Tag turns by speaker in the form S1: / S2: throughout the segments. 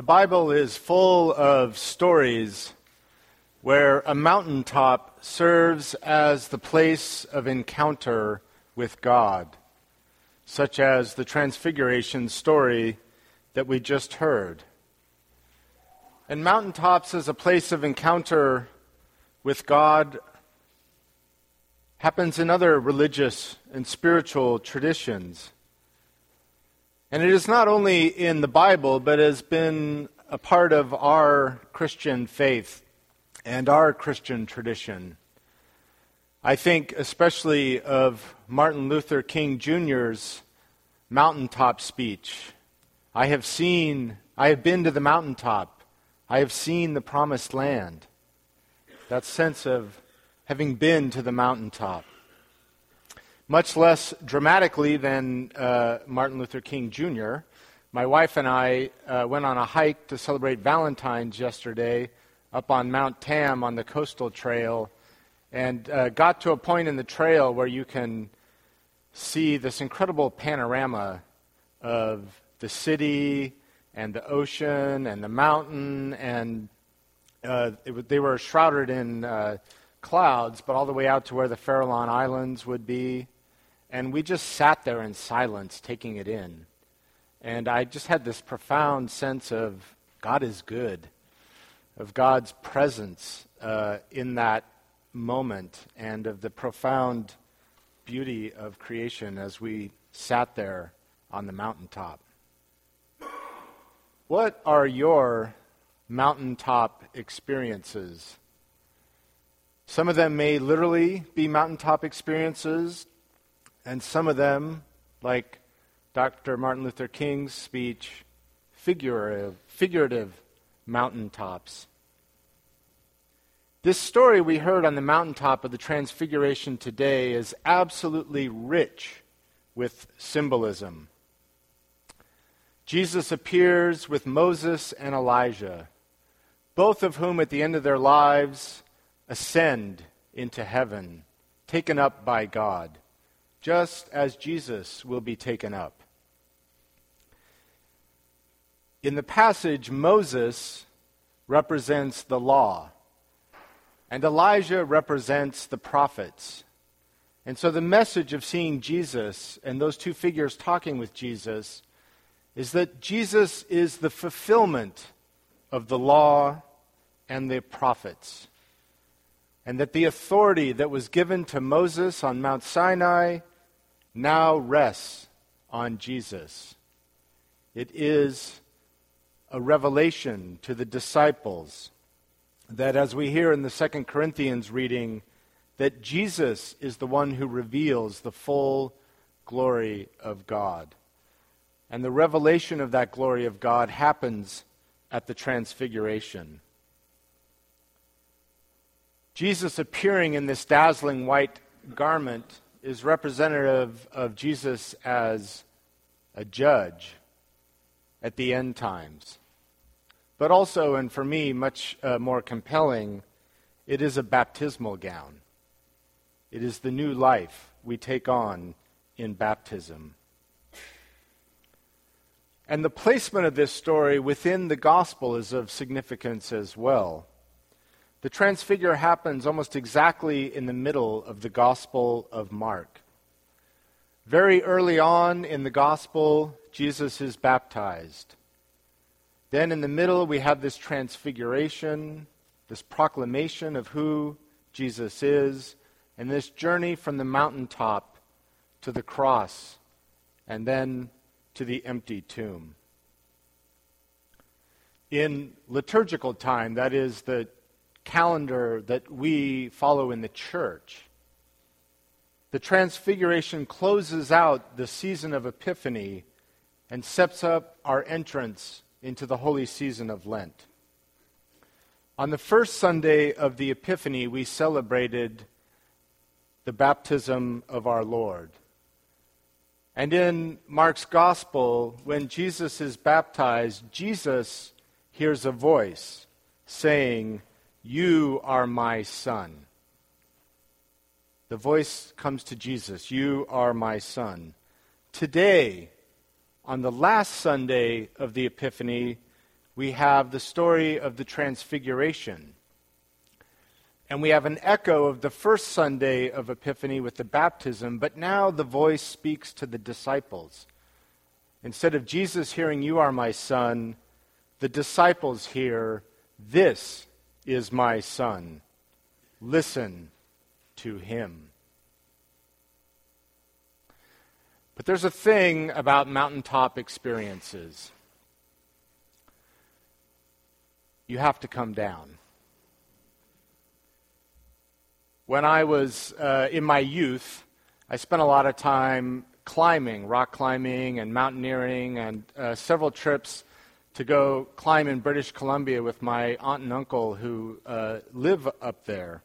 S1: The Bible is full of stories where a mountaintop serves as the place of encounter with God, such as the Transfiguration story that we just heard. And mountaintops as a place of encounter with God happens in other religious and spiritual traditions. And it is not only in the Bible, but has been a part of our Christian faith and our Christian tradition. I think especially of Martin Luther King Jr.'s mountaintop speech. I have seen, I have been to the mountaintop. I have seen the promised land. That sense of having been to the mountaintop. Much less dramatically than uh, Martin Luther King Jr., my wife and I uh, went on a hike to celebrate Valentine's yesterday up on Mount Tam on the coastal trail and uh, got to a point in the trail where you can see this incredible panorama of the city and the ocean and the mountain and uh, it, they were shrouded in uh, clouds, but all the way out to where the Farallon Islands would be. And we just sat there in silence, taking it in. And I just had this profound sense of God is good, of God's presence uh, in that moment, and of the profound beauty of creation as we sat there on the mountaintop. What are your mountaintop experiences? Some of them may literally be mountaintop experiences, and some of them, like Dr. Martin Luther King's speech, figurative, figurative mountaintops. This story we heard on the mountaintop of the Transfiguration today is absolutely rich with symbolism. Jesus appears with Moses and Elijah, both of whom at the end of their lives ascend into heaven, taken up by God just as Jesus will be taken up. In the passage, Moses represents the law, and Elijah represents the prophets. And so the message of seeing Jesus and those two figures talking with Jesus is that Jesus is the fulfillment of the law and the prophets. And that the authority that was given to Moses on Mount Sinai now rests on Jesus. It is a revelation to the disciples that, as we hear in the Second Corinthians reading, that Jesus is the one who reveals the full glory of God. And the revelation of that glory of God happens at the Transfiguration. Jesus appearing in this dazzling white garment is representative of Jesus as a judge at the end times. But also, and for me, much uh, more compelling, it is a baptismal gown. It is the new life we take on in baptism. And the placement of this story within the gospel is of significance as well. The transfigure happens almost exactly in the middle of the Gospel of Mark. Very early on in the Gospel, Jesus is baptized. Then in the middle, we have this transfiguration, this proclamation of who Jesus is, and this journey from the mountaintop to the cross, and then to the empty tomb. In liturgical time, that is the calendar that we follow in the church. The Transfiguration closes out the season of Epiphany and sets up our entrance into the holy season of Lent. On the first Sunday of the Epiphany, we celebrated the baptism of our Lord. And in Mark's Gospel, when Jesus is baptized, Jesus hears a voice saying, you are my son. The voice comes to Jesus You are my son. Today, on the last Sunday of the Epiphany, we have the story of the Transfiguration. And we have an echo of the first Sunday of Epiphany with the baptism, but now the voice speaks to the disciples. Instead of Jesus hearing, You are my son, the disciples hear, This is my son. Listen to him. But there's a thing about mountaintop experiences. You have to come down. When I was uh, in my youth, I spent a lot of time climbing, rock climbing, and mountaineering, and uh, several trips to go climb in British Columbia with my aunt and uncle who uh, live up there.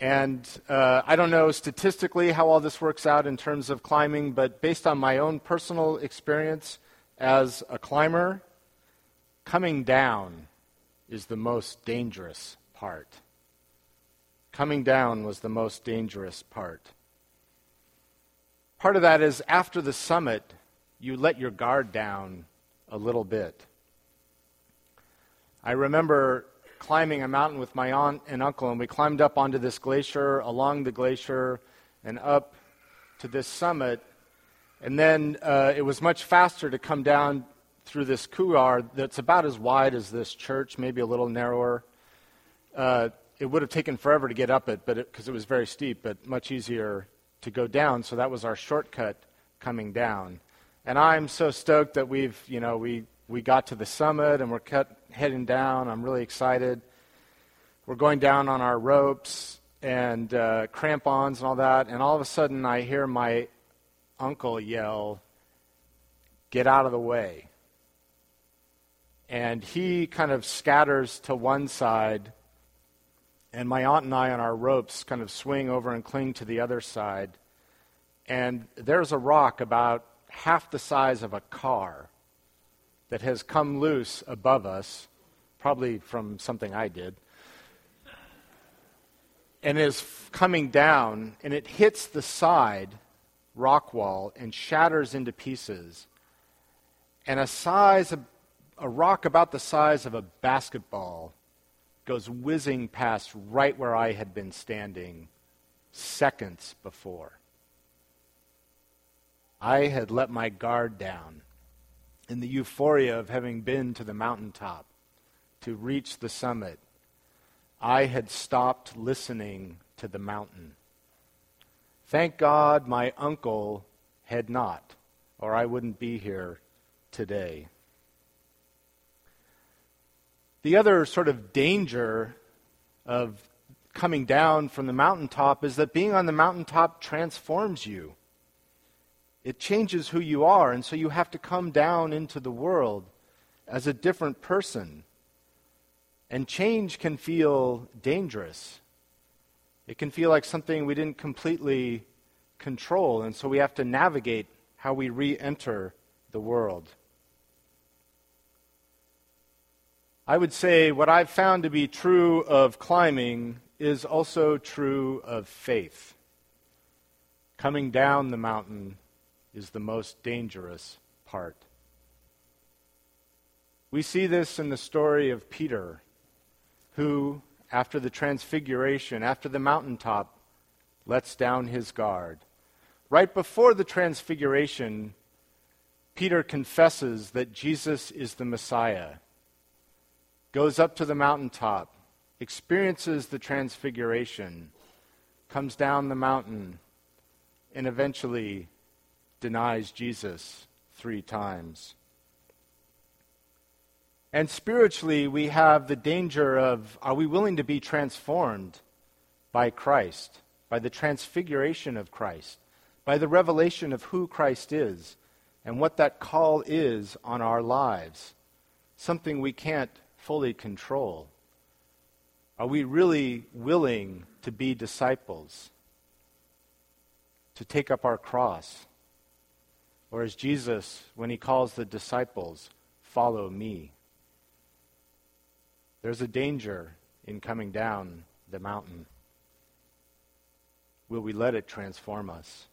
S1: And uh, I don't know statistically how all this works out in terms of climbing, but based on my own personal experience as a climber, coming down is the most dangerous part. Coming down was the most dangerous part. Part of that is after the summit, you let your guard down a little bit. I remember climbing a mountain with my aunt and uncle, and we climbed up onto this glacier, along the glacier, and up to this summit. And then uh, it was much faster to come down through this couloir that's about as wide as this church, maybe a little narrower. Uh, it would have taken forever to get up it, but because it, it was very steep, but much easier to go down. So that was our shortcut coming down. And I'm so stoked that we've, you know, we we got to the summit and we're cut, heading down. I'm really excited. We're going down on our ropes and uh, crampons and all that. And all of a sudden, I hear my uncle yell, Get out of the way. And he kind of scatters to one side, and my aunt and I on our ropes kind of swing over and cling to the other side. And there's a rock about half the size of a car that has come loose above us, probably from something I did, and is coming down, and it hits the side rock wall and shatters into pieces. And a size of, a rock about the size of a basketball goes whizzing past right where I had been standing seconds before. I had let my guard down in the euphoria of having been to the mountaintop to reach the summit, I had stopped listening to the mountain. Thank God my uncle had not, or I wouldn't be here today. The other sort of danger of coming down from the mountaintop is that being on the mountaintop transforms you. It changes who you are, and so you have to come down into the world as a different person. And change can feel dangerous. It can feel like something we didn't completely control, and so we have to navigate how we re enter the world. I would say what I've found to be true of climbing is also true of faith. Coming down the mountain is the most dangerous part. We see this in the story of Peter, who, after the transfiguration, after the mountaintop, lets down his guard. Right before the transfiguration, Peter confesses that Jesus is the Messiah, goes up to the mountaintop, experiences the transfiguration, comes down the mountain, and eventually denies Jesus three times. And spiritually, we have the danger of are we willing to be transformed by Christ, by the transfiguration of Christ, by the revelation of who Christ is and what that call is on our lives? Something we can't fully control. Are we really willing to be disciples? To take up our cross? Or as Jesus, when he calls the disciples, follow me. There's a danger in coming down the mountain. Will we let it transform us?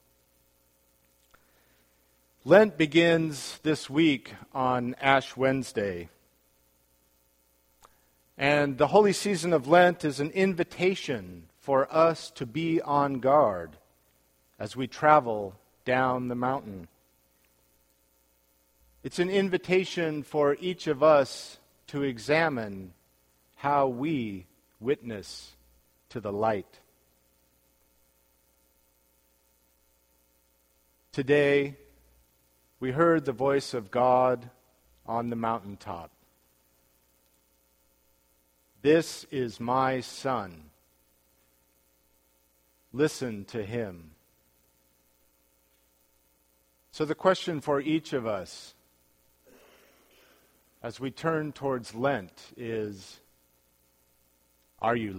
S1: Lent begins this week on Ash Wednesday. And the holy season of Lent is an invitation for us to be on guard as we travel down the mountain. It's an invitation for each of us to examine how we witness to the light. Today, we heard the voice of God on the mountaintop. This is my son. Listen to him. So, the question for each of us as we turn towards Lent is Are you listening?